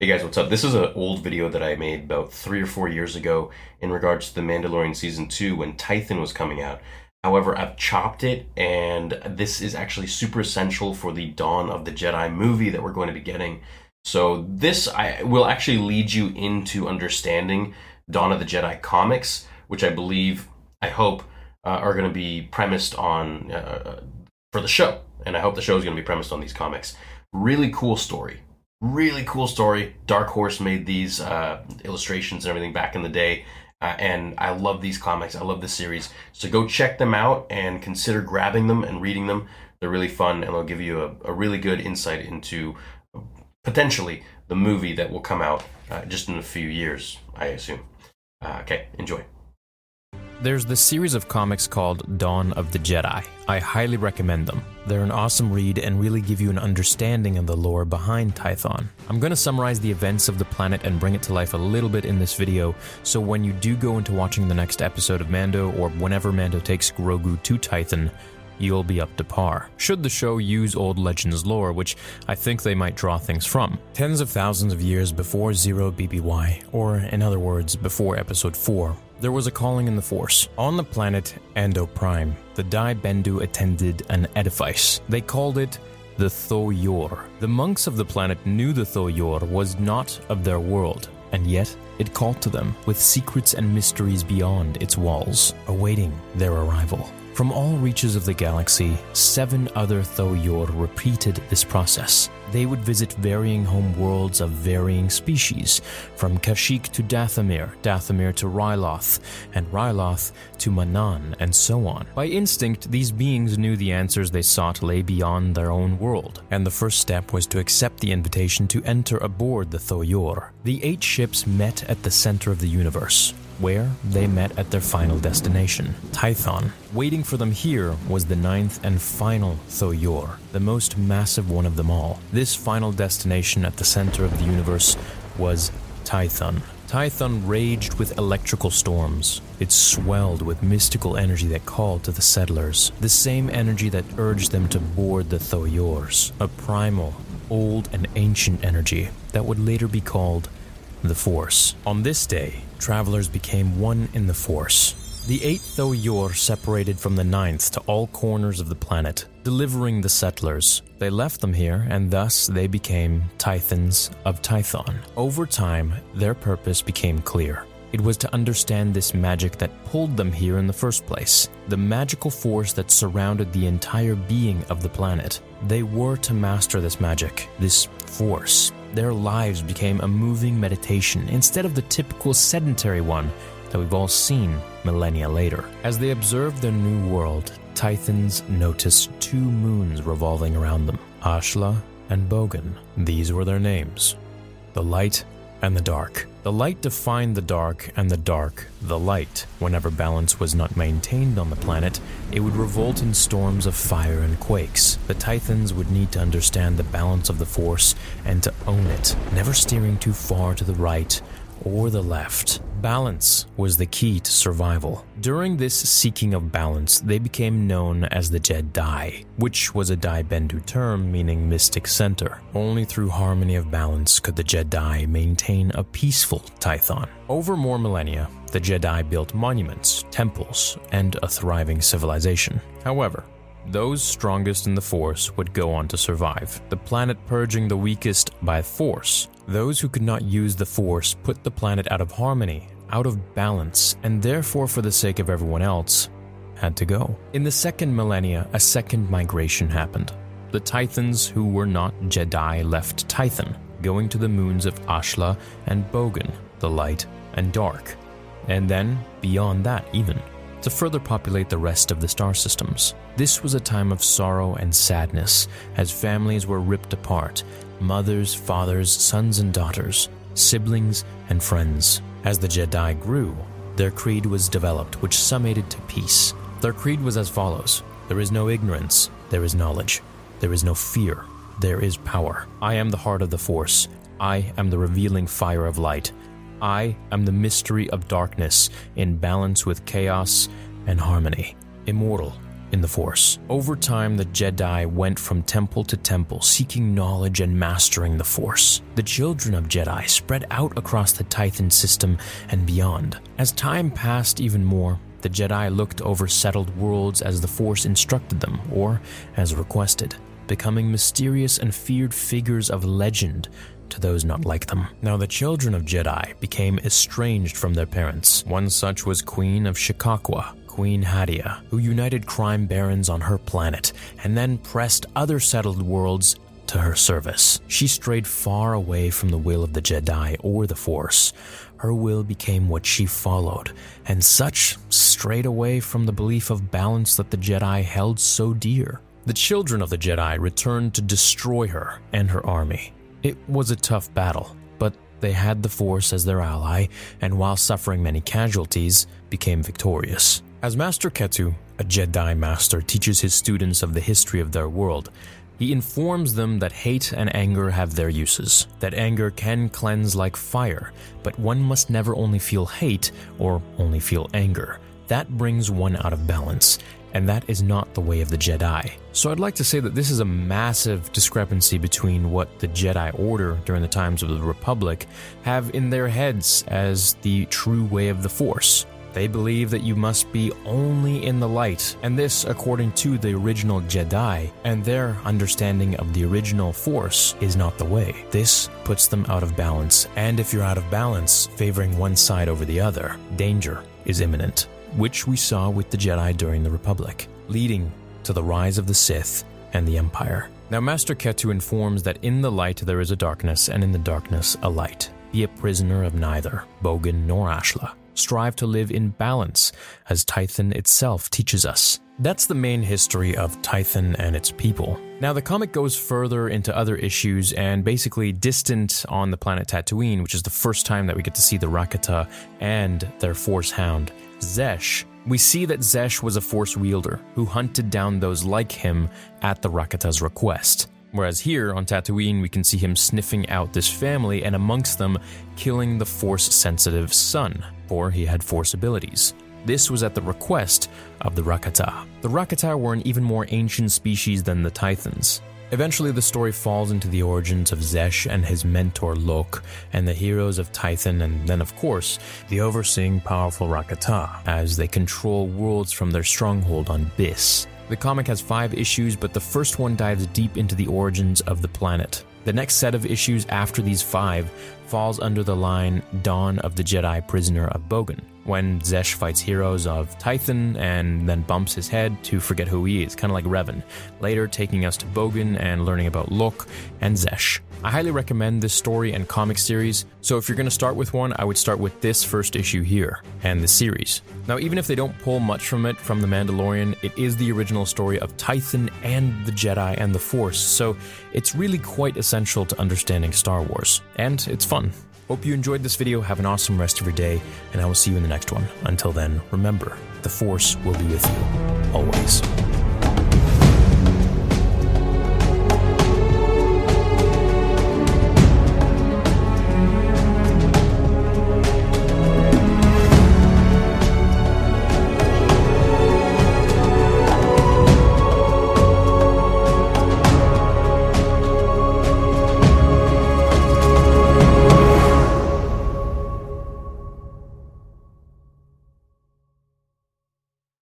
Hey guys, what's up? This is an old video that I made about three or four years ago in regards to The Mandalorian Season 2 when Tython was coming out. However, I've chopped it, and this is actually super essential for the Dawn of the Jedi movie that we're going to be getting. So, this I, will actually lead you into understanding Dawn of the Jedi comics, which I believe, I hope, uh, are going to be premised on uh, for the show. And I hope the show is going to be premised on these comics. Really cool story really cool story. Dark Horse made these uh, illustrations and everything back in the day. Uh, and I love these comics. I love this series. So go check them out and consider grabbing them and reading them. They're really fun and they'll give you a, a really good insight into potentially the movie that will come out uh, just in a few years, I assume. Uh, okay, enjoy. There's this series of comics called Dawn of the Jedi. I highly recommend them. They're an awesome read and really give you an understanding of the lore behind Tython. I'm going to summarize the events of the planet and bring it to life a little bit in this video, so when you do go into watching the next episode of Mando or whenever Mando takes Grogu to Tython, you'll be up to par. Should the show use old Legends lore, which I think they might draw things from. Tens of thousands of years before Zero BBY, or in other words, before Episode 4, there was a calling in the Force. On the planet Ando Prime, the Dai Bendu attended an edifice. They called it the Tho-Yor. The monks of the planet knew the Tho-Yor was not of their world, and yet it called to them with secrets and mysteries beyond its walls, awaiting their arrival. From all reaches of the galaxy, seven other Tho-Yor repeated this process. They would visit varying home worlds of varying species, from Kashyyyk to Dathomir, Dathomir to Ryloth, and Ryloth to Manaan, and so on. By instinct, these beings knew the answers they sought lay beyond their own world, and the first step was to accept the invitation to enter aboard the Tho-Yor. The eight ships met at the center of the universe, where they met at their final destination, Tython. Waiting for them here was the ninth and final Tho-Yor, the most massive one of them all. This final destination at the center of the universe was Tython. Tython raged with electrical storms. It swelled with mystical energy that called to the settlers, the same energy that urged them to board the Tho-Yors, a primal, old, and ancient energy that would later be called the Force. On this day, travelers became one in the Force. The eighth Tho-Yor separated from the ninth to all corners of the planet, delivering the settlers. They left them here, and thus they became Tythans of Tython. Over time, their purpose became clear. It was to understand this magic that pulled them here in the first place, the magical force that surrounded the entire being of the planet. They were to master this magic, this force, their lives became a moving meditation instead of the typical sedentary one that we've all seen millennia later. As they observed their new world, Tythans noticed two moons revolving around them Ashla and Bogan. These were their names the light and the dark. The light defined the dark, and the dark the light. Whenever balance was not maintained on the planet, it would revolt in storms of fire and quakes. The Tythans would need to understand the balance of the Force and to own it, never steering too far to the right or the left. Balance was the key to survival. During this seeking of balance, they became known as the Jedi, which was a Dai Bendu term meaning mystic center. Only through harmony of balance could the Jedi maintain a peaceful Tython. Over more millennia, the Jedi built monuments, temples, and a thriving civilization. However, those strongest in the Force would go on to survive, the planet purging the weakest by force. Those who could not use the Force put the planet out of harmony, out of balance, and therefore, for the sake of everyone else, had to go. In the second millennia, a second migration happened. The Tythans who were not Jedi left Tython, going to the moons of Ashla and Bogan, the light and dark, and then beyond that even to further populate the rest of the star systems. This was a time of sorrow and sadness as families were ripped apart mothers, fathers, sons, and daughters, siblings, and friends. As the Jedi grew, their creed was developed, which summated to peace. Their creed was as follows There is no ignorance, there is knowledge. There is no fear, there is power. I am the heart of the Force. I am the revealing fire of light. I am the mystery of darkness in balance with chaos and harmony, immortal, in the Force. Over time, the Jedi went from temple to temple, seeking knowledge and mastering the Force. The children of Jedi spread out across the Tython system and beyond. As time passed even more, the Jedi looked over settled worlds as the Force instructed them, or as requested, becoming mysterious and feared figures of legend to those not like them. Now, the children of Jedi became estranged from their parents. One such was Queen of Shikaakwa, Queen Hadiya, who united crime barons on her planet and then pressed other settled worlds to her service. She strayed far away from the will of the Jedi or the Force. Her will became what she followed, and such strayed away from the belief of balance that the Jedi held so dear. The children of the Jedi returned to destroy her and her army. It was a tough battle, but they had the Force as their ally, and while suffering many casualties, became victorious. As Master Ketu, a Jedi Master, teaches his students of the history of their world, he informs them that hate and anger have their uses, that anger can cleanse like fire, but one must never only feel hate or only feel anger. That brings one out of balance, and that is not the way of the Jedi. So I'd like to say that this is a massive discrepancy between what the Jedi Order during the times of the Republic have in their heads as the true way of the Force. They believe that you must be only in the light, and this according to the original Jedi, and their understanding of the original Force is not the way. This puts them out of balance, and if you're out of balance, favoring one side over the other, danger is imminent, which we saw with the Jedi during the Republic, leading to the rise of the Sith and the Empire. Now, Master Ketu informs that in the light there is a darkness, and in the darkness a light. Be a prisoner of neither Bogan nor Ashla strive to live in balance, as Tython itself teaches us. That's the main history of Tython and its people. Now, the comic goes further into other issues and basically distant on the planet Tatooine, which is the first time that we get to see the Rakata and their Force Hound, Xesh. We see that Xesh was a Force wielder who hunted down those like him at the Rakata's request. Whereas here on Tatooine, we can see him sniffing out this family and amongst them killing the Force sensitive son, for he had Force abilities. This was at the request of the Rakata. The Rakata were an even more ancient species than the Tythans. Eventually, the story falls into the origins of Xesh and his mentor Lok, and the heroes of Tython, and then, of course, the overseeing powerful Rakata, as they control worlds from their stronghold on Byss. The comic has five issues, but the first one dives deep into the origins of the planet. The next set of issues after these five falls under the line Dawn of the Jedi Prisoner of Bogan, when Xesh fights heroes of Tython and then bumps his head to forget who he is, kind of like Revan, later taking us to Bogan and learning about Lok and Xesh. I highly recommend this story and comic series, so if you're going to start with one, I would start with this first issue here and the series. Now, even if they don't pull much from it from The Mandalorian, it is the original story of Tython and the Jedi and the Force, so it's really quite essential to understanding Star Wars, and it's fun. Hope you enjoyed this video, have an awesome rest of your day, and I will see you in the next one. Until then, remember, the Force will be with you, always.